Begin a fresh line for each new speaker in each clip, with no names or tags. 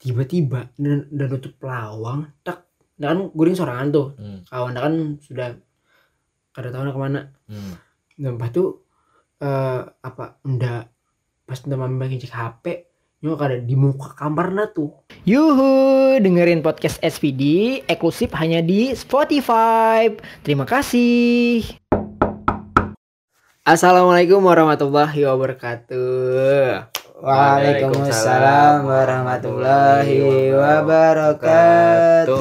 tiba-tiba dan dan nutup pelawang tak nah kan guring sorangan tuh
Hmm.
kawan kan sudah kada tahu ke mana
Hmm.
dan lepas itu eh apa ndak pas ndak mami cek HP nyo kada di muka kamarnya tuh Yuhu, dengerin podcast SPD eksklusif hanya di Spotify. Terima kasih. Assalamualaikum warahmatullahi wabarakatuh.
Waalaikumsalam warahmatullahi wabarakatuh.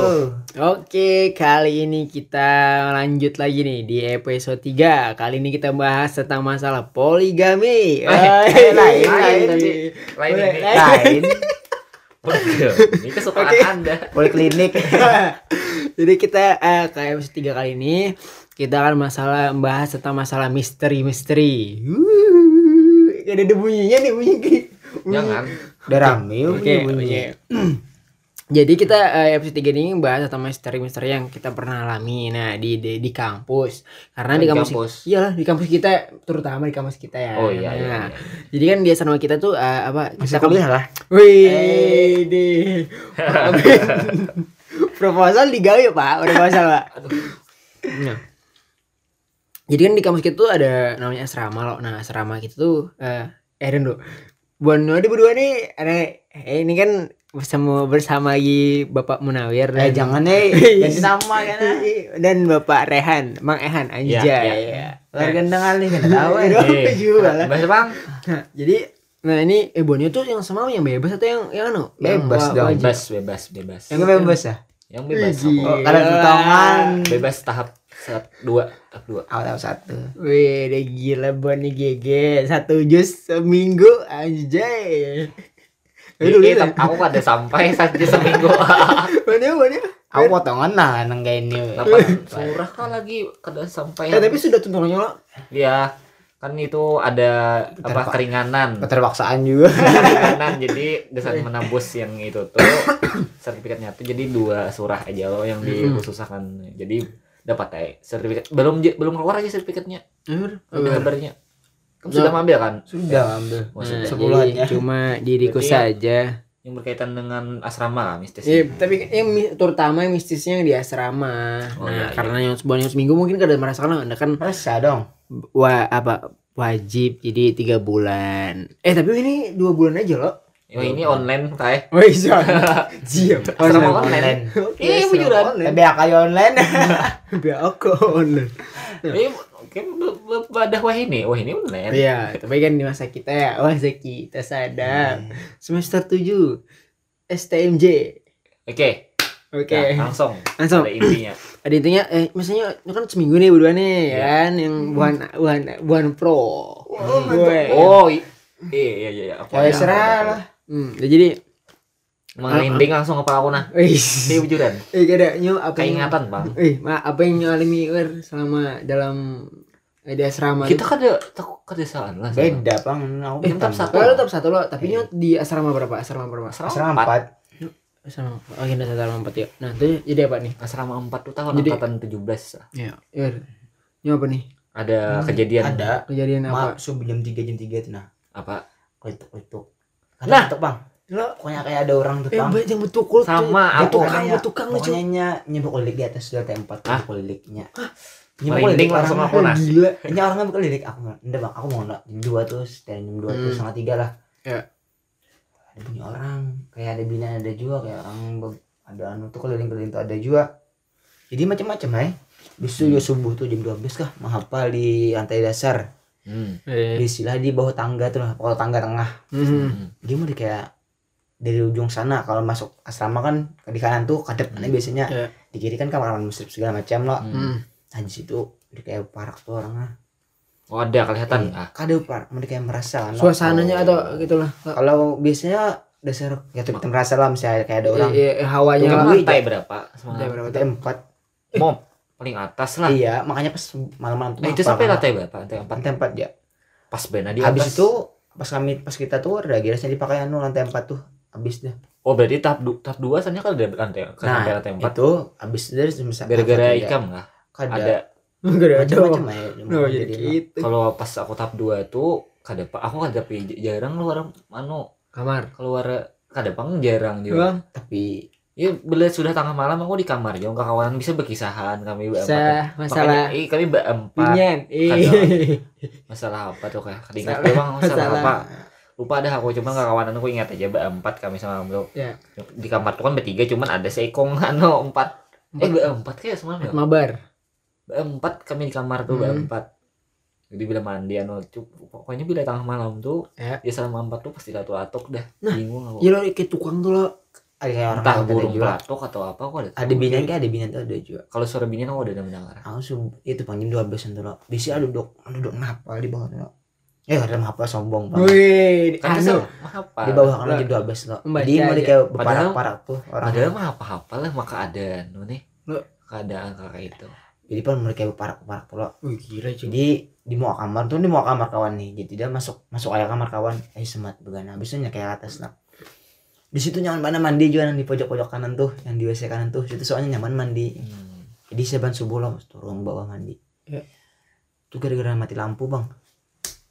Oke, kali ini kita lanjut lagi nih di episode 3. Kali ini kita bahas tentang masalah poligami.
Eh, lain,
lain. Lain.
Lain
Betul. Ini kesukaan
Oke.
Anda.
poliklinik.
Jadi kita eh, ke episode 3 kali ini kita akan masalah membahas tentang masalah misteri-misteri. Ada ada bunyinya nih bunyi.
Jangan.
Udah rame bunyi.
oke. Jadi kita eh, episode 3 ini bahas tentang misteri-misteri yang kita pernah alami nah di di, di kampus. Karena di
Di
kampus,
kampus.
iyalah di kampus kita terutama di kampus kita ya.
Oh iya iya.
Nah,
iya.
Jadi kan dia sama kita tuh eh, apa
Masih
kita
kuliah lah.
Wih, di proposal digawe pak, proposal pak. Nah. Jadi kan di kampus kita tuh ada namanya asrama loh. Nah asrama kita tuh eh eh dulu. Buan di berdua nih ada eh, ini kan bersama bersama lagi Bapak Munawir
Eh jangan nih, ganti nama kan.
dan Bapak Rehan, Mang Ehan anjay.
Iya, iya,
ya.
Luar gendeng kali kan tahu ya.
Eh,
juga lah.
Bahasa Bang.
Nah, jadi nah ini eh tuh yang sama yang bebas atau yang yang anu? Yang
Bebas
wa-
dong.
wajib?
Bebas, bebas, bebas.
Yang bebas ya.
Yang bebas.
Oh, potongan.
Bebas tahap saat dua, tahap dua.
Awal satu.
Wih, udah gila bonnya GG satu jus seminggu anjay.
Jadi,
Aduh,
tetap aku kada sampai saja seminggu.
Bonnya bonnya.
Aku potongan lah nang kayak ini.
Surah kan lagi kada sampai.
Eh tapi sudah tuntutannya lo.
ya kan itu ada apa
Terpak-
keringanan.
Keterpaksaan juga.
keringanan jadi desain menembus yang itu tuh sertifikatnya tuh jadi dua surah aja loh yang dikhususkan jadi dapat ya sertifikat belum belum keluar aja sertifikatnya ada kabarnya kamu sudah mengambil kan
Sudah ambil.
Sudah.
Sebulannya.
cuma diriku saja.
yang berkaitan dengan asrama lah mistis
Iya, tapi yang terutama yang mistisnya yang di asrama.
Oh,
nah,
iya, iya.
karena yang sebulan yang seminggu mungkin kada merasakan Anda kan
Rasa dong.
wa apa wajib jadi tiga bulan. Eh tapi ini dua bulan aja loh.
Oh, ini online kayak
Woi, Siap.
asrama online
Oke,
Iya, beneran.
online.
Kayak online.
Aku online.
eh oke be- be- badah wah ini wah ini online
Iya, tapi kan di masa kita ya, masa kita sadar. Semester 7 STMJ.
oke
Oke.
Nah, langsung
Langsung.
ada intinya
Ada intinya eh misalnya ini kan seminggu nih berdua nih ya
Iya.
kan yang buan buan buan pro. Gue.
oh i- iya iya iya aku
Ya
ada.
serah lah.
Hmm, jadi
merinding langsung kepala aku nah
eh
ini bujuran
eh kada nyo apa yang
keingatan bang
eh ma, apa yang alami Wer, selama dalam eh, di asrama
kita kada takut kada salah sama.
Beda bang. Aku
Eh, tetap satu.
Kalau tetap satu lo, tapi nyo di asrama berapa? Asrama berapa?
asrama,
Asrama
empat
empat.
Asrama. Oh, kita asrama empat ya. Nah, itu jadi apa nih?
asrama empat tuh tahun
Jadi-
angkatan 17 lah.
Ya, Wer. Nyo apa nih?
ada kejadian
Ada.
Kejadian apa?
Subuh jam 3 jam 3 tuh nah.
apa
Kelituk kelituk.
Nah.
Nah, bang.
Lo
Pokoknya kayak ada orang tuh
yang
bang.
yang betul kul
Sama,
Dia
aku
tukang,
kayak-
dia tukang lucu.
Pokoknya nya nyebuk lilik di atas sudah T4
Hah?
nyebuk liliknya.
merinding langsung aku nah
Gila.
Ini orang nggak lilik aku nggak. Enggak bang, aku mau nggak jam dua tuh, sekitar jam dua tuh
Hmm.
setengah tiga lah.
Ya.
Ada bunyi orang, kayak ada bina ada juga kayak orang ada anu tuh keliling-keliling tuh ada juga. Jadi macam-macam ya. Bisu ya subuh tuh jam 12 kah menghafal di lantai dasar.
Hmm.
Eh.
Di istilah di bawah tangga tuh lah, pokoknya tangga tengah.
Hmm.
Dia mau di kayak dari ujung sana kalau masuk asrama kan di kanan tuh ke depannya biasanya
Ya.
di kiri kan kamar muslim segala macam loh
Hmm.
Hmm.
nah di situ dia kayak parak tuh orangnya
oh ada kelihatan
Eh,
ah
kado parak mereka kayak merasa kan.
Suasananya
Oh.
atau gitulah.
kalau biasanya dasar ya tuh kita merasa lah misalnya kayak ada orang
Eh, eh, hawanya
lantai berapa
Lantai berapa
lantai empat
mau paling atas lah.
Iya makanya pas malam-malam tuh
nah, itu sampai lantai berapa? Lantai empat.
Lantai empat ya.
Pas benar di
habis
atas.
itu pas kami pas kita tuh ada girasnya dipakai anu lantai empat tuh habis deh.
Oh berarti tahap du tahap dua sebenarnya kan ada lantai kan
nah
sampai lantai empat?
itu habis dari semisal
gara-gara ikam lah
ada.
Ada
macam-macam ya
Oh, jadi gitu.
kalau pas aku tahap dua tuh kada pak aku kada jarang keluar anu
Kamar.
keluar kadang jarang juga.
Bang,
tapi
ya bila sudah tengah malam aku di kamar jong kawan bisa berkisahan kami berempat
sa masalah
Makanya, eh, kami berempat. Kacau.
Eh.
masalah apa tuh kayak kedingat
Masalah-
doang masalah,
masalah.
apa lupa ada aku cuman kawanan aku ingat aja berempat kami sama bro
Ya.
di kamar tuh kan bertiga cuman ada seekong anu empat eh berempat kayak semalam ya
Mabar.
berempat kami di kamar tuh
Hmm.
berempat jadi bila mandi anu pokoknya bila tengah malam tuh
Ya.
ya selama empat tuh pasti latuk-latuk dah
Nah,
bingung aku
Ya lo kayak tukang tuh lo.
Ada kayak orang
entah
ada
burung
juga
pelatuk atau apa aku ada
ada binian kayak ada binian tuh ada juga
kalau suara binian aku udah mendengar
aku sub itu panggil dua belas tuh lo. Bisa ada duduk duduk napal di bawah tuh lo. Eh ada napal sombong bang
Wih,
kan
anu.
mah apa
di bawah kan
Lah.
lagi dua belas lo. jadi mau kayak berparak-parak tuh orang.
padahal mah apa-apa lah maka ada anu nih keadaan kayak itu
jadi kan mereka berparak-parak tuh lo.
Wih, gila cuy.
jadi di mau kamar tuh di mau kamar kawan nih. Jadi dia masuk masuk ayah kamar kawan. Eh semat begana habisnya kayak atas nak di situ nyaman mana mandi juga yang di pojok pojok kanan tuh yang di wc kanan tuh situ soalnya nyaman mandi
Hmm.
jadi saya ban subuh loh turun bawah mandi
Ya.
tuh gara-gara mati lampu bang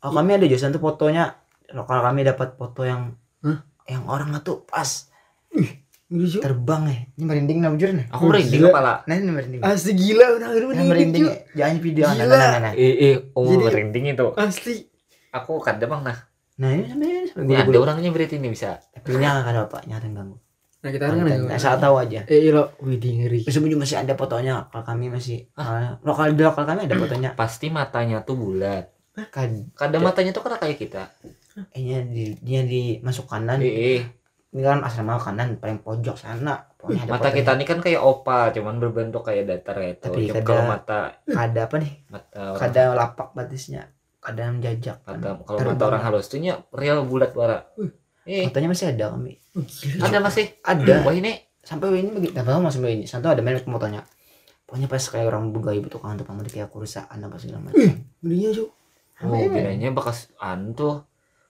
oh kami ada jurusan tuh fotonya kalau kami dapat foto yang
Hah?
yang orang tuh pas terbang eh ini merinding nah bujur nih
aku merinding
Gila.
kepala
nah ini merinding
Asli gila udah udah
nah, merinding
cuy.
eh. jangan video nah, nah,
Gila.
nah, nah, nah.
eh eh oh
Jadi-
merinding itu
Asli.
aku kadang bang nah
nah ini sampai ini sampai
ini ada orangnya berarti ini bisa.
Tapi ini nggak ada bapaknya ada yang ganggu.
Nah, kita kan nggak
asal tahu aja.
Eh, iya lo. Wih, di ngeri.
Juga masih ada fotonya lokal kami masih. Ah. lokal di lokal kami ada fotonya.
Pasti matanya tuh bulat.
Kan
kadang matanya tuh kan kayak kita.
Kayaknya di dia di masuk kanan.
Eh eh
ini kan asrama kanan paling pojok sana. Pokoknya ada
mata
fotonya.
kita ini kan kayak opa cuman berbentuk kayak datar gitu
Tapi
Cuma
kada-
kalau mata
kada apa nih?
Mata
kada lapak batisnya kada menjajak
kada kalau
Terbang.
mata orang halus tuh nya real bulat wara eh
fotonya masih ada kami
gila.
ada masih
ada
wah ini
sampai ini begitu tahu masuk ini sampai ada main fotonya pokoknya pas kayak orang begawi betul kan tukang mandi kayak kurusaan apa segala macam
Ngerinya cuy.
oh kiranya bekas anu tuh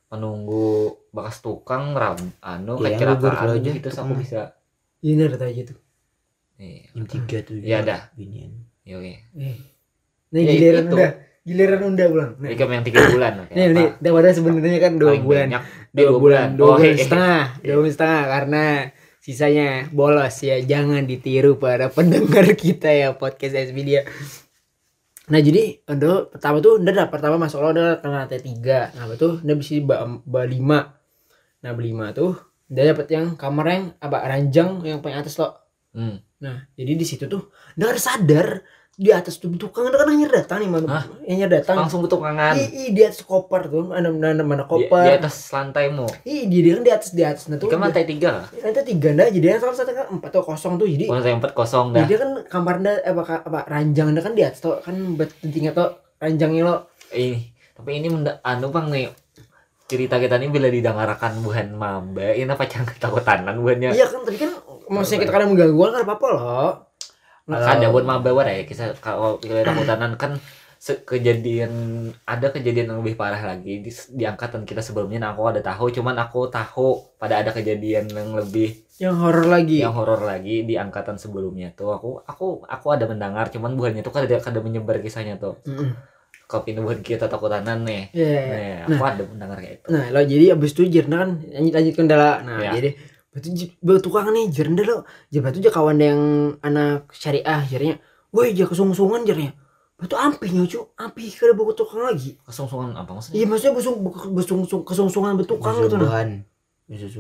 menunggu bekas tukang ram anu
Iya, yang
kecelakaan
kalau aja,
gitu
tukang
aku
mah.
bisa
Ini ada aja tuh.
iya
tiga tuh
Iya, dah.
binian
iya oke
Eh. Nih
Ya,
giliran
itu.
udah. Giliran unda pulang. Nah,
ini kan yang tiga bulan
nih, nih, daripada sebenarnya kan dua
Paling
bulan.
banyak.
Dua, bulan, dua
Oh,
bulan
eh, eh.
setengah, dua bulan setengah karena sisanya bolos ya. Jangan ditiru para pendengar kita ya podcast SBD Nah jadi udah pertama tuh dah, pertama masuk lo kena lantai tiga. Nah betul udah bisa ba lima. Nah berlima tuh udah dapet yang kamar yang apa ranjang yang paling atas lo.
Hmm.
Nah jadi di situ tuh udah ada sadar di atas tuh tukang kan hanya datang nih mana hanya datang.
langsung betukangan
Ih, ih, di atas koper tuh. Mana mana mana
di,
koper.
di atas lantaimu.
Ih, dia, dia kan di atas di atas. Nah tuh.
kan lantai tiga.
Lantai tiga. Nah jadi yang salah satu kan empat atau kosong tuh. Jadi.
lantai empat kosong dah.
Jadi kan kamarnya apa apa ranjangnya kan di atas tuh. Kan buat tingkat tuh ranjangnya lo.
ini tapi ini menda, anu bang nih. Cerita kita ini bila didengarkan buhan mamba ini apa jangan ketakutan buhannya.
Iya kan tadi kan maksudnya kita kadang mengganggu kan apa apa loh.
Kan ada buat mamba war ya kisah kalau kita takutanan kan kejadian ada kejadian yang lebih parah lagi di, di angkatan kita sebelumnya nah, aku ada tahu cuman aku tahu pada ada kejadian yang lebih
Yang horor lagi.
yang horor lagi di angkatan sebelumnya tuh aku aku aku ada mendengar cuman buahnya tuh kan ada ada menyebar kisahnya tuh
Mm-mm.
kopi buat kita takutanan nih
Iya.
Nih, aku ada mendengar kayak itu
Nah, lo jadi abis itu Jirna kan lanjut lanjut kendala. Nah,
Iya.
jadi batu batu tukang nih Jirna lo. Jadi batu aja kawan yang anak syariah jarinya. Woi, jangan kesungsungan jarnya. Batu ampi nyocu, ampi kada bawa tukang lagi.
kesungsungan apa maksudnya
Iya, maksudnya busung busung kesungsungan betukang gitu nah.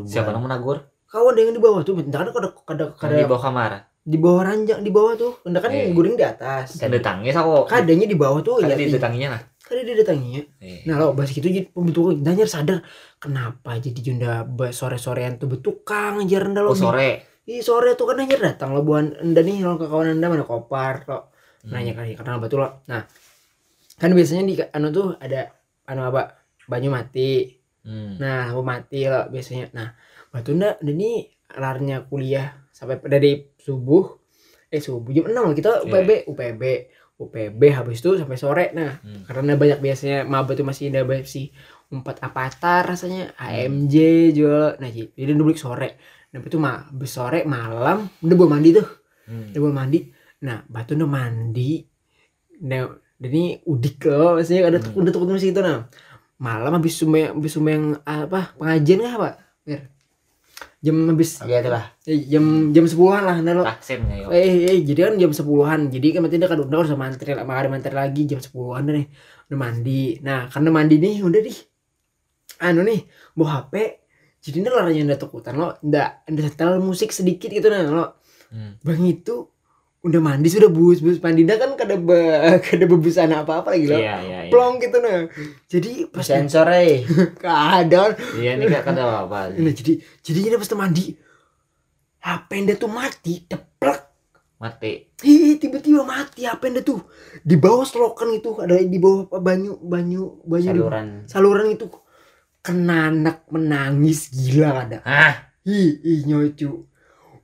siapa yang menagur
Kawan yang di bawah tuh, bentar kan kada kada
Kan di
kada
bawah kamar
di bawah ranjang di bawah tuh. Hendak kan
Eh.
guring di atas.
kan ditangis aku
Kadanya di bawah tuh
kan
ya.
di ditanginya lah
Kada dia datanginya.
Eh.
Nah lo bahas gitu jadi pembentukan Danyar sadar kenapa jadi junda sore sorean tuh betukang aja rendah lo
oh sore
Iya sore tuh kan Danyar datang lo buan anda nih lo ke kawan anda mana kopar lo
Hmm.
nanya kali kenal batu lo nah kan biasanya di anu tuh ada anu apa banyu mati
Hmm.
nah lampu mati lo biasanya nah batu ndak ini larnya kuliah sampai dari subuh eh subuh jam 6 kita UPB UPB UPB habis itu sampai sore. Nah
Hmm.
karena banyak biasanya maba tuh masih ada sih empat avatar rasanya AMJ jual. Nah jadi jadi dulu sore. Nah itu mah sore malam udah bawa mandi tuh.
Hmm.
udah bawa mandi. Nah batu udah mandi. Nah dan ini udik loh maksudnya ada
Hmm.
udah tuh musik itu nah. Malam habis sumbang habis sumbang apa pengajian kah pak? Mir? Jam habis
Oke itulah.
eh, jam jam sepuluhan lah nah lo.
Tahsin ya
eh, eh jadi kan jam sepuluhan. Jadi kan berarti dia kan udah harus mantri lah makanya mantri lagi jam sepuluhan nih. Udah mandi. Nah karena mandi nih udah nih. Anu nih bawa HP jadi ini laranya udah takutan lo ndak udah setel musik sedikit gitu nah lo.
Hmm.
bang itu udah mandi sudah bus bus mandi dah kan kada be, kada bebusan apa apa lagi lo
Iya iya iya.
plong gitu nah jadi pas
Sensor eh.
keadaan
Iya ini gak ada apa.
nah jadi jadi ini pas mandi HP dia tuh mati teplek
Mati.
Ih, tiba-tiba mati apa anda tuh di bawah selokan itu ada di bawah apa, banyu banyu banyu
Saluran.
saluran itu kena anak menangis gila ada
Hah?
ih ih nyocu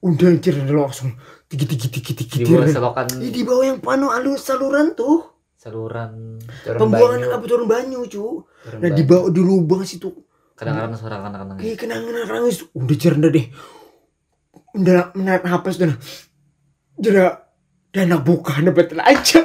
udah cerita langsung tiki tiki
Di bawah selokan
Ih, di bawah yang panu alus saluran tuh
saluran
pembuangan
banyu,
apa turun banyu cu
turun
nah di bawah di lubang situ
kadang-kadang suara kadang-kadang.
kayak kenangan nangis udah cerita deh udah menarik napas tuh jadi dana buka dapat aja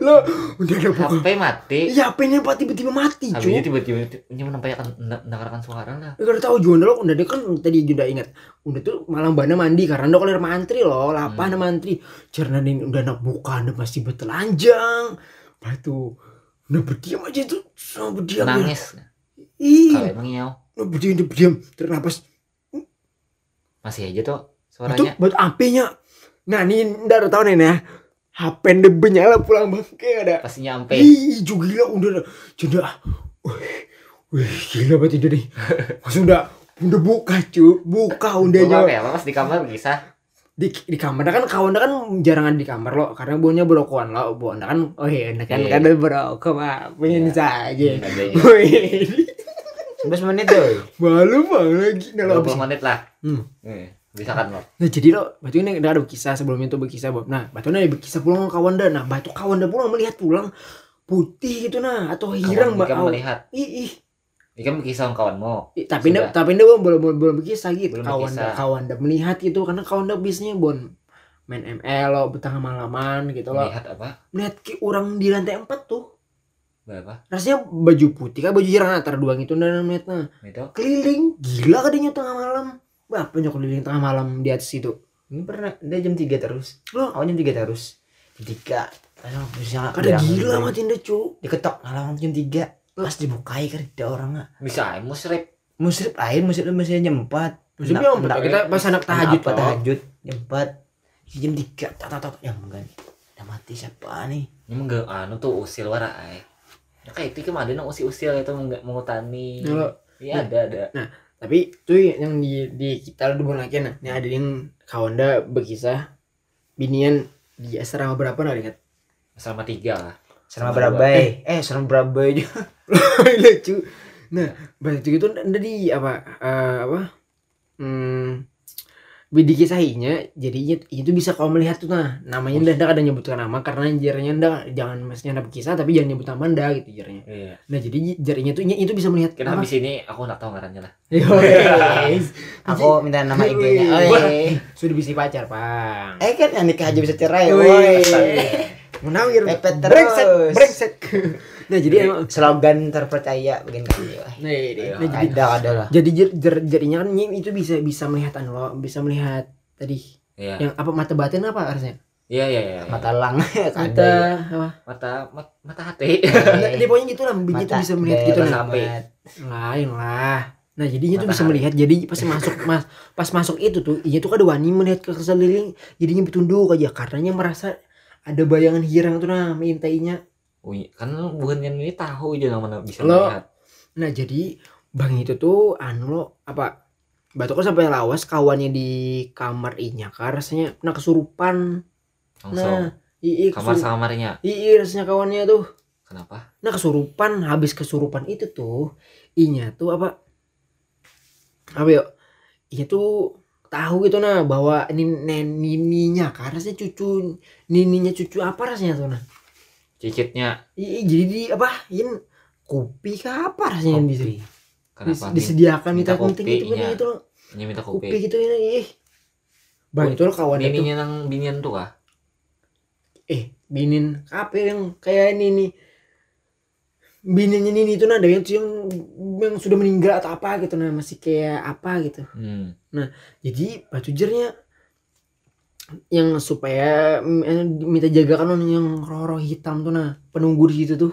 lo udah ada buka
HP mati.
iya apanya pak? Tiba-tiba mati
itu
cuy
tiba-tiba ini menampakkan mendengarkan suara lah.
Ya, kalau tahu juga lo udah dia kan tadi udah ingat. Udah tuh malam bana mandi karena udah kalau mantri loh lapah
Hmm.
mantri? Karena ini udah nak buka udah pasti betelanjang batu udah berdiam aja tuh. Sama berdiam ya.
Nangis.
ih.
Kalau emang nyaw.
udah berdiam udah berdiam. Terus napas
Masih aja tuh
itu
suaranya.
buat apinya. Nah ini ndak tahu nih nah HP debe nyala pulang bangke ada
Pasti nyampe.
ih juga gila udah sudah wih wih gila banget itu nih pas udah udah buka cu buka nyawa
apa ya? Pas di kamar bisa.
di di kamar kan kawan kan jarang ada di kamar lo karena buahnya berokokan lo buahnya kan oh iya enak kan
Iya.
kan berokok mah pengen
Iya.
saja
Hmm.
Wih,
11 menit tuh.
malu banget lagi nah lo
20 menit lah.
Hmm.
Eh, Bisa kan lo?
Nah jadi lo batu ini udah ada kisah sebelumnya tuh berkisah Bob. Nah batu ini ada berkisah pulang kawan dah. Nah batu kawan dah pulang melihat pulang putih gitu nah atau hirang mbak.
Melihat.
Ih, ih.
Ikan berkisah sama kawanmu.
Tapi
Sudah.
ndak tapi ndak belum belum belum berkisah gitu.
Belum
kawan
berkisah.
kawan dah melihat gitu karena kawan dah bisnya bon main ML lo betah malaman gitu lo
Melihat apa?
melihat ki orang di lantai empat tuh
Berapa?
rasanya baju putih kan baju hirang antara dua gitu dan melihat nah
Itu.
keliling gila kadanya tengah malam Bapak nyok keliling tengah malam di atas itu
Ini pernah dia jam 3 terus.
Loh.
Awalnya jam 3 terus. Jam 3. Aduh, bisa
kada gila mati ndak cu
Diketok alarm jam 3. Pas dibukai kan ada orang nggak.
Bisa aja musrip.
Musrip air, musrip masih jam 4.
Maksudnya yang betul, kita pas anak tahajud
apa
toh.
tahajud jam 4. Jam 3 tak tak tak yang enggak. Udah mati siapa nih?
Ini mah gak anu tuh usil wara ay. Ya kayak itu kemarin usil-usil itu nggak mengutani. Iya ada ada.
Tapi itu yang di di kita dulu lagi nah ini ada yang kawan dah berkisah binian di asrama berapa nah lihat
Sama tiga lah.
Serama
Sama
berabai. Eh, serama berabai juga.
lucu nah berarti itu ada di apa eh, apa hmm di kisahinya jadinya itu bisa kau melihat tuh nah namanya ndak ndak ada nyebutkan nama karena jarnya ndak jangan maksudnya ndak berkisah tapi jangan nyebut nama ndak gitu jarnya
Iya.
nah jadi jarinya tuh itu bisa melihat
Kita habis ini aku nggak tahu ngarannya lah.
Yoi.
Aku minta nama IG-nya.
Sudah bisa pacar pang
Eh kan yang nikah aja bisa cerai.
Woi.
Woi.
menawir
Pepet
brengsek
terus.
brengsek nah jadi emang
slogan terpercaya bikin kami. Wah,
nah, ini, nah, jadi
Ada ada lah.
jadi jer, jer- jadinya kan ini itu bisa bisa melihat anu lo bisa melihat tadi
Iya.
yang apa mata batin apa harusnya
Iya iya iya.
Mata lang.
mata apa
mata mata, mata hati.
Nah, dia pokoknya gitu lah bini itu bisa melihat gitu nah
sampai.
lain lah nah jadinya tuh bisa melihat jadi pas masuk mas pas masuk itu tuh iya tuh kan ada wani melihat ke sekeliling jadinya bertunduk aja karenanya merasa ada bayangan hirang tuh nah mengintainya
Oh, iya. kan bukan yang ini tahu aja mana bisa
Lo-
melihat.
Nah jadi bang itu tuh anu lo apa batu kan sampai lawas kawannya di kamar inya kan rasanya pernah kesurupan.
Langsung.
Nah ii
Kamar samarnya.
Ii rasanya kawannya tuh.
Kenapa?
Nah kesurupan habis kesurupan itu tuh inya tuh apa? Apa yuk? Inya tuh tahu gitu nah bahwa ini nen- nininya kan rasanya cucu nininya cucu apa rasanya tuh nah
Cicitnya
Ii jadi di apa ini kopi kah apa rasanya di sini
kenapa?
Dis- disediakan minta
minta
penting itu
kopinya.
kan itu
Ini minta
kopi
kopi.
gitu ini ih bang itu lo kawan itu
Ininya nang binian tuh kah?
eh binin apa yang kayak ini nih bininya Nini itu nah ada yang yang yang sudah meninggal atau apa gitu nah masih kayak apa gitu
Hmm.
jadi batu jernya yang supaya mm, minta jaga kan yang roh-roh hitam tuh nah penunggu di situ tuh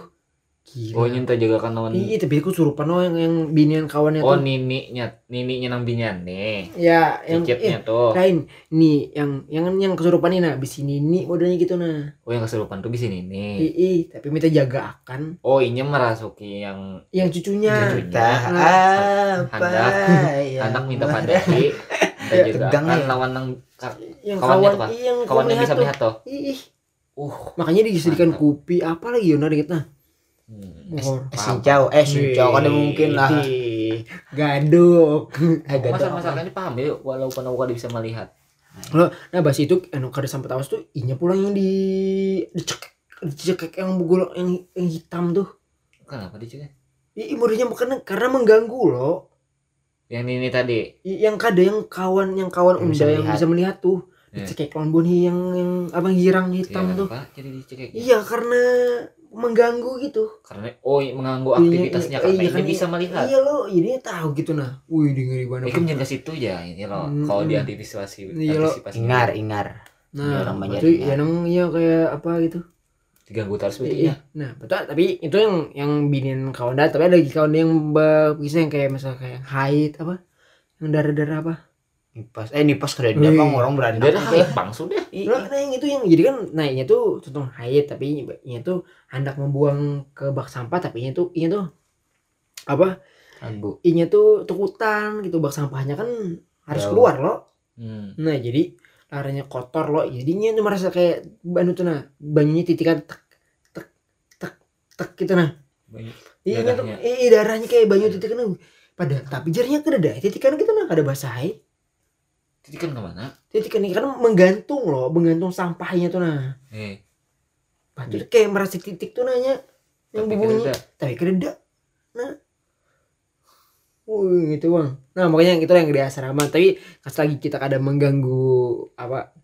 gila
Oh nyinta jaga kan lawan.
iya tapi aku surupan oh yang yang binian kawannya
Oh
tuh
nininya, nininya nang binyan nih.
ya yang
Cicitnya
eh,
tuh.
lain nih yang yang yang kesurupan ini nah abis ini nih modelnya gitu nah
Oh yang kesurupan tuh nih.
Ih, ih, tapi minta jaga akan
Oh ini merasuki yang
yang cucunya
Cucunya.
Entah apa
Hendak-
yang
anak minta padai.
Ya,
Dan juga
tegang
kan
ya.
lawan nang
yang
Kawannya
kawan
tuh,
iya, yang
kawan yang bisa
tuh.
melihat tuh.
Ih, ih.
Uh.
makanya dijadikan kopi apa lagi ya narik nah
Hmm.
Oh,
Eh, eh Sincau kan mungkin lah.
Ih, gadok
Eh, gadok.
Masa masalahnya paham ya walaupun aku bisa melihat.
nah bahas itu anu kada sampai tawas tuh inya pulang yang di dicek dicekek yang bugol yang, yang hitam tuh
Kenapa dicek?
Ih, modenya bukan karena mengganggu loh
Yang ini tadi.
I- yang kada yang kawan yang kawan
Yang
unda
bisa
yang
melihat.
bisa melihat tuh
Ya.
dicekek lawan boni yang yang abang girang hitam
Ya,
tuh
jadi
iya karena mengganggu gitu
Karena oh mengganggu aktivitasnya
Iya,
karena
iya,
ini
kan,
bisa melihat.
iya lo ini tahu gitu nah wih di ngeri banget
Itu menjaga situ ya ini loh.
Hmm.
Kalau diantisipasi,
Iya, lo.
antisipasi
Ingar, ingar.
nah
orang banyak
itu ya nang iya kayak apa gitu
diganggu terus
Iya,
berarti ya.
nah betul tapi itu yang yang binin kawan dah tapi ada lagi kawan yang bisa yang kayak misalnya kayak haid apa yang darah darah apa
Nipas, eh nipas keren
Wih.
bang orang berani.
Dia udah bang sudah.
Nah, yang itu yang jadi kan naiknya tuh contoh haid tapi ini tuh hendak membuang ke bak sampah tapi ini tuh ini tuh apa
Ragu.
inya tuh tukutan gitu bak sampahnya kan harus
Jauh.
keluar loh
Hmm.
nah jadi laranya kotor loh jadinya tuh merasa kayak banu tuh nah banyunya titikan tek tek tek tek gitu nah
Banyak.
iya tuh
Darahnya.
iya darahnya kayak banyu titikan nah. pada tapi jarinya kan ada titikan gitu nah ada basahi
Titikan ke mana?
titikan ini kan menggantung loh menggantung sampahnya tuh nah
Eh,
Batu kayak merasa titik tuh nanya yang
tapi
bunyi
kereda.
tapi kereda nah Wih gitu bang Nah makanya itu yang di asrama Tapi pas lagi kita kadang mengganggu Apa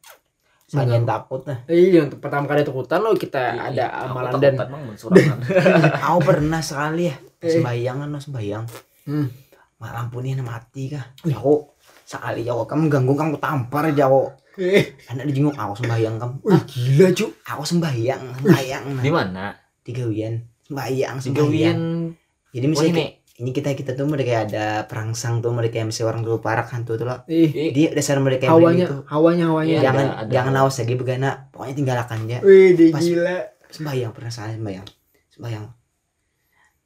mengganggu-
takut nah.
Eh yang pertama kali takutan lo kita
Ih,
ada amalan dan
mensurangan.
Aku pernah sekali ya sembahyang kan sembahyang.
Hmm.
Lampu ini mati kah? Jauh sekali jauh kamu ganggu kamu tampar jauh.
Eh,
Anak dijenguk aku sembahyang kamu.
Wih gila cu
Aku sembahyang, sembahyang. Nah.
Di mana?
Di gawian. Sembahyang,
Di
sembahyang.
Gawian.
Jadi
Oh
misalnya
ini.
kayak- ini kita kita tuh mereka kayak ada perangsang tuh mereka kayak misalnya orang dulu parak hantu tuh loh.
Ih
Dia dasar mereka yang
hawanya
begitu.
hawanya hawanya
Iya.
jangan
ada- ada.
jangan awas lagi begana pokoknya tinggalkan aja
Wih dia
Pas-
gila
sembahyang pernah salah sembahyang sembahyang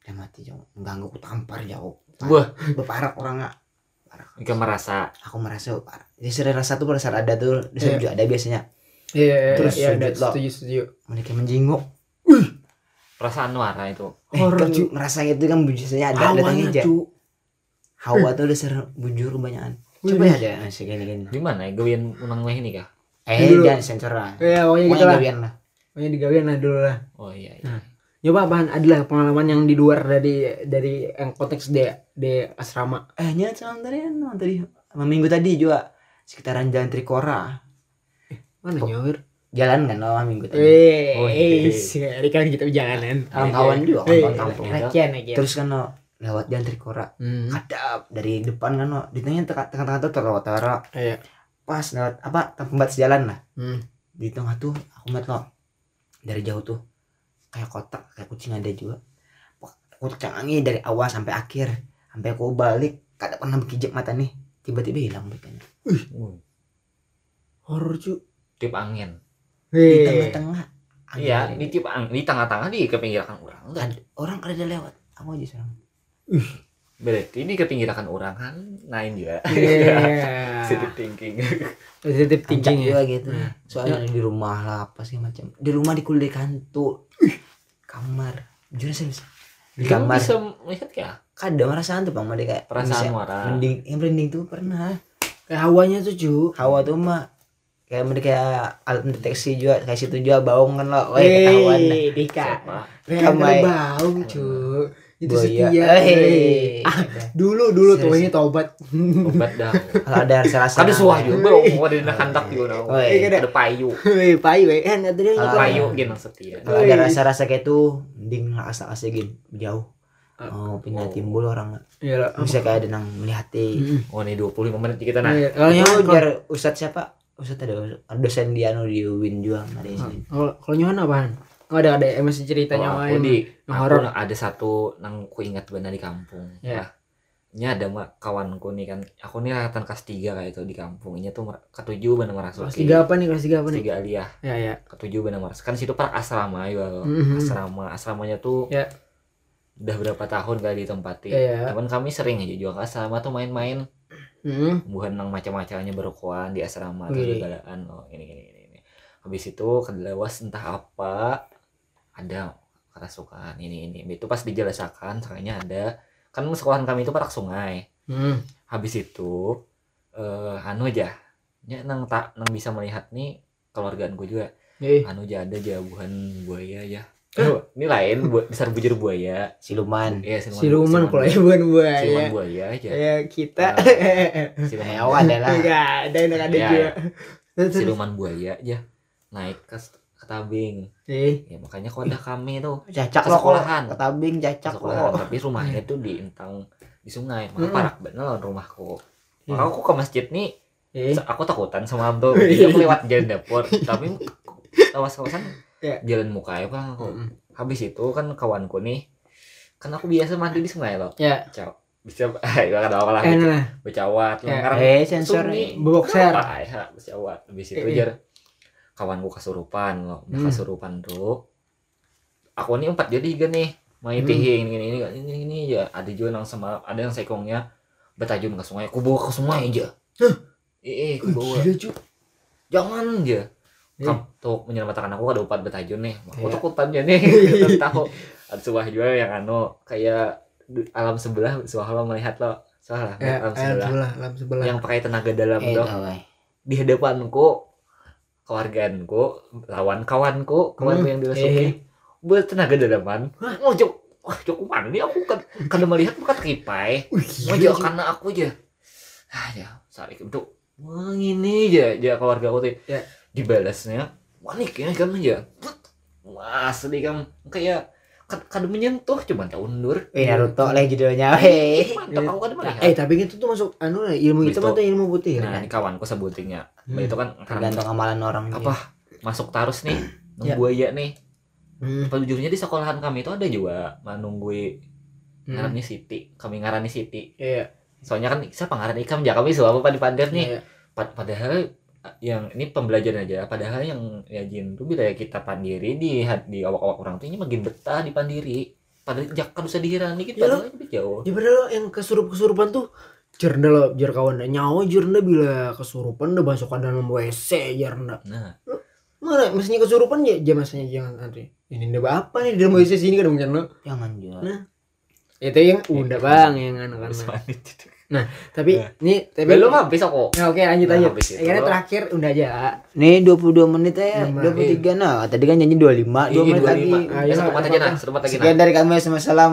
dia mati jauh mengganggu aku tampar jauh
Wah,
berparak orang nggak parak
Ika merasa.
aku merasa parah jadi sering rasa tuh pada saat ada tuh di
Iya.
juga ada biasanya
Iya
Terus
iya ada
sujud lo.
setuju setuju
mereka menjinguk
Perasaan Nuara itu.
eh
Horor,
kan
Cu.
ngerasa itu kan biasanya ada ada
hawanya
aja
cu
hawa tuh dasar bujur kebanyakan coba ya ada nasi gini gini
Di mana ya? Gawian Unang Meh ini kah?
eh jangan sensor lah
Ya pokoknya gitu lah Pokoknya digawian lah dulu lah
Oh iya. iya.
Nah. Coba apaan adalah pengalaman yang di luar dari dari yang konteks di di asrama
eh nyat sama tadi no, tadi minggu tadi juga sekitaran jalan Trikora
Mana
Kok-
nyawir?
jalan kan lo minggu tadi
Weh,
Oh,
eh,
iya.
sekali kan kita jalanan.
kawan-kawan juga
Eh,
kawan kampung.
Rakian aja.
terus kan lo lewat jalan Trikora
Hmm.
kadap dari depan kan lo di tengah tengah tengah tuh terlewat tara
Iya.
pas lewat apa tempat sejalan lah
Hmm.
di tengah tuh aku ngeliat lo dari jauh tuh kayak kotak kayak kucing ada juga. Aku cengangi dari awal sampai akhir. Sampai aku balik kada pernah berkijap mata nih. Tiba-tiba hilang bekanya
Uh,
Horor cu.
Tip angin.
di tengah-tengah.
Iya,
angin.
di tip ang di tengah-tengah di kepinggiran orang.
Ada- orang kada ada lewat. Aku aja sekarang
Berarti ini kepinggiran orang kan lain juga.
Iya.
Sedikit thinking.
Positif
Ancak
thinking
juga
ya.
gitu soalnya di rumah lah apa sih macam di rumah di kulit kantu kamar jujur serius di
Kamu
kamar
bisa melihat ya
kadang merasa hantu bang dia kayak
perasaan
bisa-
Nuara.
mending yang merinding tuh pernah
Kayak hawanya tuh cu.
hawa tuh mah kayak mereka kayak alat mendeteksi juga kayak situ juga baung kan lo oh
Hei,
ketahuan.
Dika. Kayak ada bau cu. Itu
Buaya.
setia
Eh,
Ah,
ada.
dulu dulu tuh ini tobat
obat dah
Kalau ada rasa-rasa.
ada suah juga belum ada nak handak juga
Oh, iya.
ada payu
Weh, payu eh ada dia
Ah,
gitu.
payu setia
Kalau ada rasa-rasa kayak tuh, mending asa-asa gini jauh.
Ah.
Oh, pindah
Oh.
timbul orang.
Iya lah.
Bisa kayak ada nang melihat
Mm-mm.
oh nih 25 menit kita nah
Iya, Kalau
Itu
nyaman
biar Ustadz siapa? Ustadz ada ada dosen di anu di UIN juga ada di sini.
kalau kalau nyaman apaan? Oh, ada ada masih ceritanya
Kalau
main.
aku di
horor.
ada satu nang ku ingat benar di kampung
Ya.
Nah, ini ada mak kawanku nih kan aku nih angkatan kelas 3 kayak itu di kampung ini tuh ketujuh benar merasuki
Kelas tiga apa nih? Kelas tiga apa nih?
tiga aliyah
Ya ya.
ketujuh benar merasuki kan situ pak asrama ya loh
Mhm.
asrama asramanya tuh
Ya.
udah berapa tahun kali ditempati
Ya, ya.
cuman kami sering aja juga ke asrama tuh main-main
Hmm.
bukan nang macam-macamnya berokokan di asrama atau
Wih.
galaan oh ini ini ini ini habis itu kedelawas entah apa ada kerasukan ini ini itu pas dijelaskan kayaknya ada kan sekolahan kami itu parak sungai
Hmm.
habis itu eh anu aja nya nang tak nang bisa melihat nih keluargaan gue juga
Eh,
anu aja ada jauhan buaya ya Oh, ini lain bu besar bujur buaya
Siluman.
Iya,
siluman kalau ya bukan buaya.
siluman buaya aja.
Ya kita.
Siluman,
Hewan adalah.
Enggak ada yang ada
Ya,
juga.
Siluman buaya aja naik ke, ke tabing.
Eh,
Ya makanya kok ada kami tuh
Cacak
Ke sekolahan.
Ke tabing cacak
sekolahan, tapi rumahnya tuh di entang di sungai. Maka
Mm-mm.
parak bener rumahku.
Iya.
Maka aku ke masjid nih,
eh.
aku takutan semalam tuh. Jadi aku lewat jalan dapur, tapi awas-awasan
Ya.
jalan muka ya bang aku.
Mm-mm.
Habis itu kan kawanku nih, kan aku biasa mandi di sungai loh.
Ya.
Caw. Bisa, ya kan apa lah.
Eh, nah.
Becawat,
Ya.
ngarang
Eh sensor nih.
Boxer.
Apa ya, becawat. Habis itu
Eh, eh.
jar kawanku kesurupan loh.
Hmm.
kesurupan tuh. Aku nih empat jadi juga nih. Main
Hmm.
tihing ini ini ini ini ini aja. Ada juga yang sama ada yang sekongnya bertajam ke sungai. Aku bawa ke sungai aja. Eh, eh, aku bawa.
Gila.
Jangan aja.
Eh.
Kamu tuh menyelamatkan aku ada empat bertajam nih. Aku
Iya.
takutan aja nih. Tahu. Ada sebuah juga yang anu kayak di alam sebelah sebuah lo melihat lo salah
Ya,
alam
alam
sebelah
sebelah, alam sebelah.
yang pakai tenaga dalam
Eh tahu eh.
di hadapanku keluargaanku lawan kawanku kawanku
Hmm,
yang dirasuki
eh.
bertenaga dalaman mau jok wah mana nih aku? Kan kada melihat bukan kipai mau jok
cu.
karena aku aja. Ah ya saat itu wah ini aja aja keluarga aku tuh.
Ya.
dibalasnya panik ya kan aja mas di kan. Kayak kad- kada menyentuh cuma tak undur
Eh Naruto lah judulnya weh.
mantap aku kada melihat
Eh, tapi itu tuh masuk anu lah, ilmu
Habis
hitam
itu-
atau ilmu putih
nah
kan?
ini kawanku sebutinnya
Hmm.
itu kan karena
Tergantung amalan orang.
apa masuk tarus nih
Ya.
buaya nih
Hmm.
Jujurnya di sekolahan kami itu ada juga menunggui
Hmm.
ngarannya Siti kami ngarani Siti
Iya.
soalnya kan siapa ngaran ikam ya kami selama pada pandir nih. Pad- padahal yang ini pembelajaran aja. Padahal yang ya jin tuh bila kita pandiri di di awak-awak orang tuh ini makin betah di pandiri. Padahal jak kan usah dihirani gitu
Ya,
padahal lebih jauh.
Ya padahal yang kesurup-kesurupan tuh jerna lo jar kawan nyawa jerna bila kesurupan udah masuk ke dalam WC jerna
nah.
Mana mestinya kesurupan ya jam masanya jangan nanti. Ini udah apa nih di dalam WC sini kan mungkin lo
Jangan juga.
itu yang udah bang yang anu kan tapi
Ya.
ini tapi
belum habis aku
Nah, oke lanjut
Nah,
lanjut Akhirnya terakhir udah aja
Nih 22 menit ya,
Lima.
23 nah. Tadi kan nyanyi 25, 2
Ini
menit lagi.
25.
Ayo,
Eh, satu mat aja nah satu mat lagi nah
Sekian dari kami
Halo.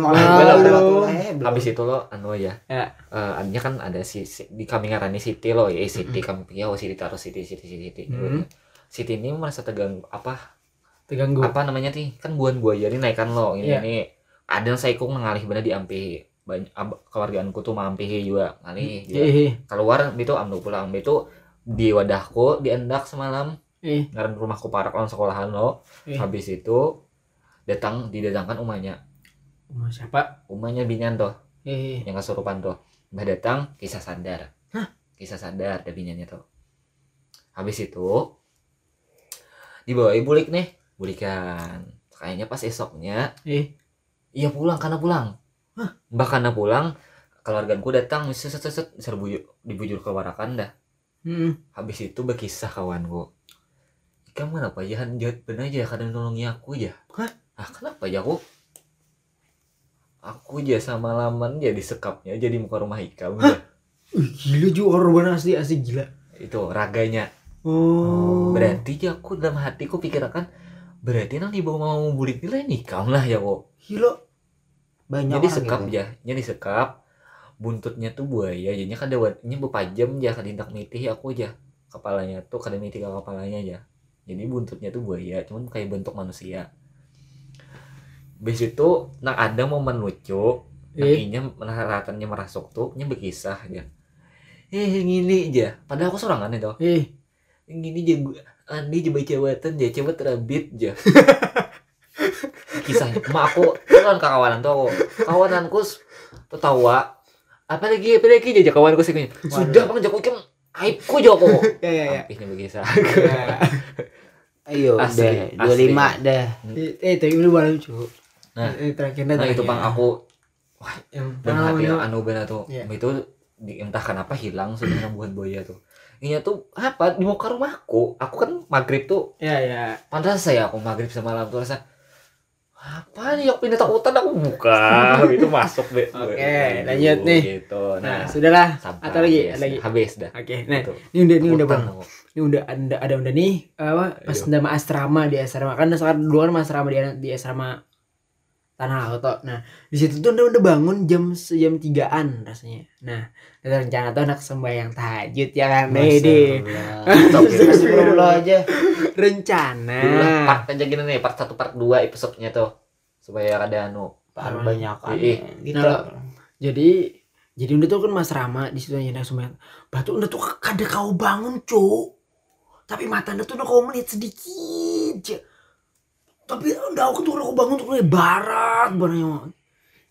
warahmatullahi wabarakatuh.
habis itu lo anu ya
Ya.
Eh, adanya kan ada si, si- di kami ngarani Siti lo ya Siti kami pikir oh Siti taruh Siti Siti Siti Siti
Hmm.
Siti ini merasa tegang apa
terganggu
apa namanya nih kan buan buaya ini naikkan lo ini
Iya.
nih ada yang saikung ngalih bener di ampihi banyak keluargaanku tuh mampihi juga ngalih juga.
eh
keluar itu ambil pulang itu di wadahku diendak semalam.
Eh
ngaran rumahku parak lawan sekolahan lo.
Eh.
habis itu datang didatangkan umahnya
Umah siapa?
Umahnya binyan tuh
eh
yang kesurupan tuh mbah datang kisah sadar. Kisah sadar ada binyannya tuh habis itu dibawa bulik nih. Bulikan kayaknya pas esoknya
eh
iya pulang karena pulang mbah karena pulang keluargaku datang set set set, serbu dibujur ke warakan dah
hmm.
habis itu berkisah kawanku. Kamu kenapa ya? Jahat bener aja kadang nolongi aku aja.
Hah?
ah kenapa ya aku? Aku aja sama laman jadi sekapnya jadi muka rumah ikam ya.
Wih, gila juga korban asli asli gila.
Itu raganya.
Oh.
Berarti ya aku dalam hatiku pikirkan berarti nanti bawa mau bulik nilai nikah lah ya kok.
Gila
banyak
jadi sekap
gitu.
ya jadi sekap. Buntutnya tuh buaya jadinya kan dewatnya bepajam ya kadindak mitih aku aja. Kepalanya tuh kada mitih ke kepalanya aja. Jadi buntutnya tuh buaya cuman kayak bentuk manusia. Bis itu nah ada momen lucu nah
Eh.
inya nah ratannya merasuk tuh nya berkisah aja. Eh yang ini aja. Padahal aku sorangan itu.
Eh
yang ini aja gua Andi coba cewatan aja coba terabit aja kisahnya emak aku. Itu kan kawanan tuh aku. Kawananku tertawa apa lagi? Apa lagi aja kawanku sih sudah bang Joko kan aibku Joko
ya ya ya.
Ampihnya begitu
Ya.
ayo
Asli,
deh 25 dah.
Eh, eh tapi ini baru lucu.
Nah.
Eh, terakhirnya
nah itu bang aku.
Yang
dan
pengalaman
hati
lu-
anu benar tuh
Iya.
itu entah kenapa hilang sudah buat boya tuh ini tuh apa? Di muka rumahku aku. Kan maghrib tuh
ya ya.
Pantas saya aku maghrib semalam tuh rasa apa nih aku pindah takutan aku buka. Itu masuk deh
Oke, lanjut nih.
gitu.
Nah
nah,
sudahlah.
sampai
atau lagi
habis,
lagi?
habis dah.
Oke nah
Gitu.
ini udah ini udah bang. ini udah ada ada udah nih. Apa pas nama asrama di asrama. Kan sekarang dulu kan asrama di di asrama tanah laut nah di situ tuh udah udah bangun jam jam tigaan rasanya. Nah ada rencana tuh anak sembahyang tahajud ya kan
Astagfirullah. Aja.
Rencana.
Part aja gini nih part satu part dua episodenya tuh. Supaya ada anu
Par banyak kan
Ih,
gitu.
Nah, jadi jadi udah tuh kan Mas Rama di situ aja sembahyang. Batu udah tuh kada kau bangun cuk. Tapi mata anda tuh udah kau menit sedikit. Tapi udah aku tuh kau bangun tuh barat barangnya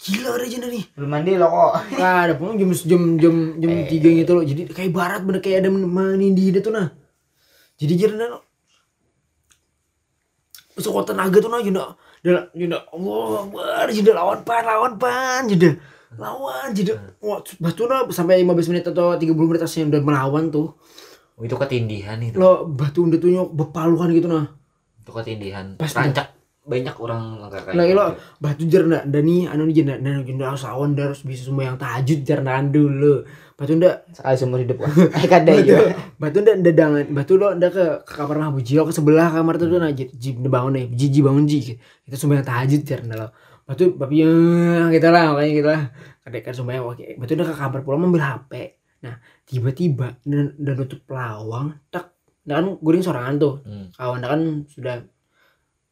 gila ada aja nih.
Belum mandi lo kok.
Nah, ada pun jam jam jam jam
Eh.
tiga gitu loh. Jadi kayak barat bener kayak ada menindih itu nah. Jadi jadi sekuat tenaga tuh nah jadi jadi jadi Allah Akbar jadi lawan pan lawan pan jadi lawan jadi wah batu nah sampai 15 menit atau 30 menit aslinya udah melawan tuh.
Oh, itu ketindihan itu.
Lo batu udah tuh nyok bepaluhan gitu nah
itu ketindihan
Pas
rancak. Banyak orang langkah kayak
Nah,
gitu.
lo batu jarna dan nih anu nih jarna dan awan dan harus bisa semua yang tahajud jarnaan dulu. Batu ndak
sekali seumur hidup wah eh kada
batu
ya
batu ndak ndak dangan batu lo ndak ke, ke kamar mah buji lo ke sebelah kamar tuh nah ji ji ndak bangun nih ji ji bangun ji kita semua yang tahajud jarna lo. Batu babi yang kita lah makanya kita lah. Kadek kan semua yang oke. Batu udah ke kamar pulang ambil hp nah tiba-tiba dan dan nutup pelawang tak dan kan guring sorangan tuh.
Hmm.
kawan kan sudah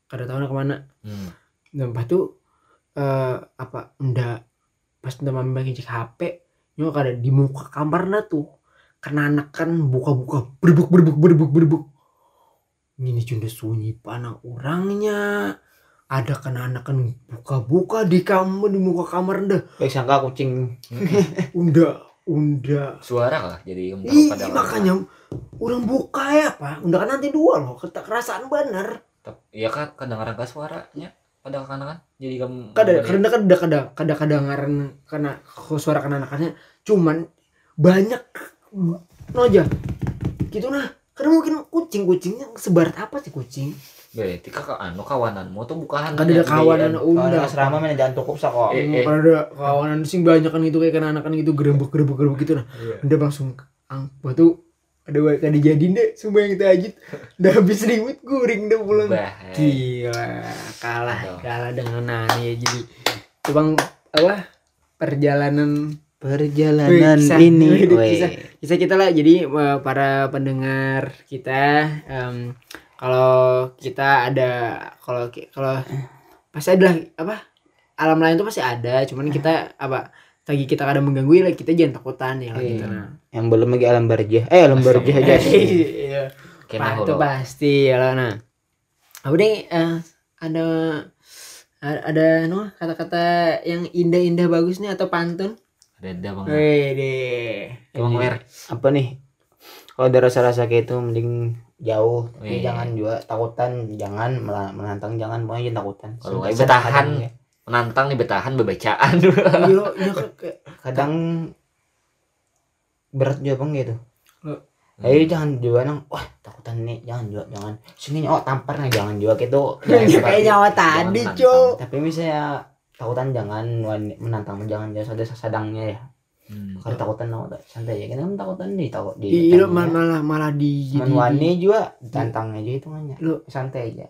kada tahu ke mana.
Hmm.
Nah, lepas tu eh apa ndak pas ndak mami bagi cek HP nyo kada di muka kamarna tuh kena anak kan buka-buka berbuk berbuk berbuk berbuk. Ini cunda sunyi panang orangnya. Ada kena anak kan buka-buka di kamar di muka kamar ndak
baik sangka kucing.
Unda unda.
Suara lah jadi
Ih, makanya orang buka ya pak. Unda kan nanti dua loh kata kerasaan bener.
Ya kan kedengaran ke suaranya pada kan kan jadi kamu
kada karena kada kada kada kadangaran karena suara kana anakannya cuman banyak noja gitu nah. Karena mungkin kucing kucingnya sebarat apa sih kucing
berarti kakak anu kawananmu tuh bukan
kada ada kawanan unda
asrama mana jangan cukup sak kok
Eh, eh.
kada ada kawanan sing banyak kan itu kayak kana anakan gitu gerebek gerebek gerebek gitu nah
Iya.
udah langsung ang batu ada kada jadi deh semua yang kita ajit udah habis ribut guring udah pulang
Bah,
Gila, kalah,
Aduh.
kalah dengan Nani ya jadi. Bang apa perjalanan
perjalanan
Wih, kisah.
ini
kisah. kisah kita lah. Jadi eh, para pendengar kita, em, kalau kita ada, kalau kalau pasti ada apa alam lain tuh pasti ada. Cuman kita apa lagi kita kadang mengganggu ya kita jangan takutan ya
Iya.
gitu nah.
yang belum lagi alam barjah eh alam barjah aja sih
Iya. itu pasti ya lah nah apa nih eh, ada ada, ada no kata-kata yang indah-indah bagus nih atau pantun
ada ada bang
Wede.
bang wer
apa nih kalau ada rasa-rasa kayak itu mending jauh tapi
Iya.
jangan juga takutan jangan menantang jangan pokoknya jangan takutan
Kalau nggak bertahan.
kadang ya.
menantang nih betahan bebacaan
Iya, iya kayak- kayak
kadang berat juga bang gitu Ayo jangan juga nang, wah takutan nih, jangan juga, jangan. Sini oh tampar nih, jangan juga gitu.
Kayak nyawa tadi. Cuk.
Tapi misalnya takutan jangan menantang jangan jangan ada sadangnya ya.
Hmm.
Kalau takutan no, santai ya. Kenapa takutan nih takut di.
Iya, malah malah di jadi
Menwani juga tantang aja itu hanya.
Lo-
Santai aja.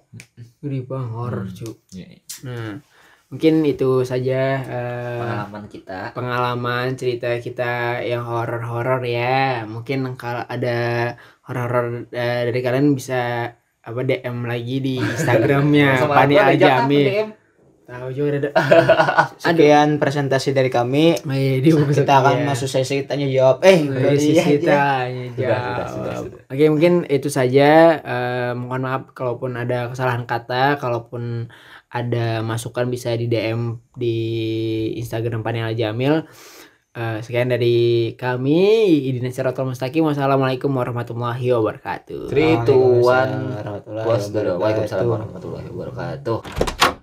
gede bang horor
Hmm.
cu.
Iya, iya.
Nah, mungkin itu saja eh,
pengalaman kita
pengalaman cerita kita yang horor-horor ya mungkin kalau ada horor-horor eh, dari kalian bisa apa DM lagi di Instagramnya Pani
aku
tahu juga ada
Sekian presentasi dari kami.
bukan
Kita akan
sekian.
masuk sesi tanya jawab. Eh,
sisi
aja.
tanya jawab. Oke mungkin itu saja. Eh, mohon maaf kalaupun ada kesalahan kata, kalaupun ada masukan bisa di DM di Instagram Panel Jamil. Eh, sekian dari kami Idina Siratul Mustaqim. Wassalamualaikum warahmatullahi wabarakatuh.
Three, two, one.
Waalaikumsalam warahmatullahi
Bos,
wabarakatuh.
Waalaikumsalam warahmatullahi wabarakatuh.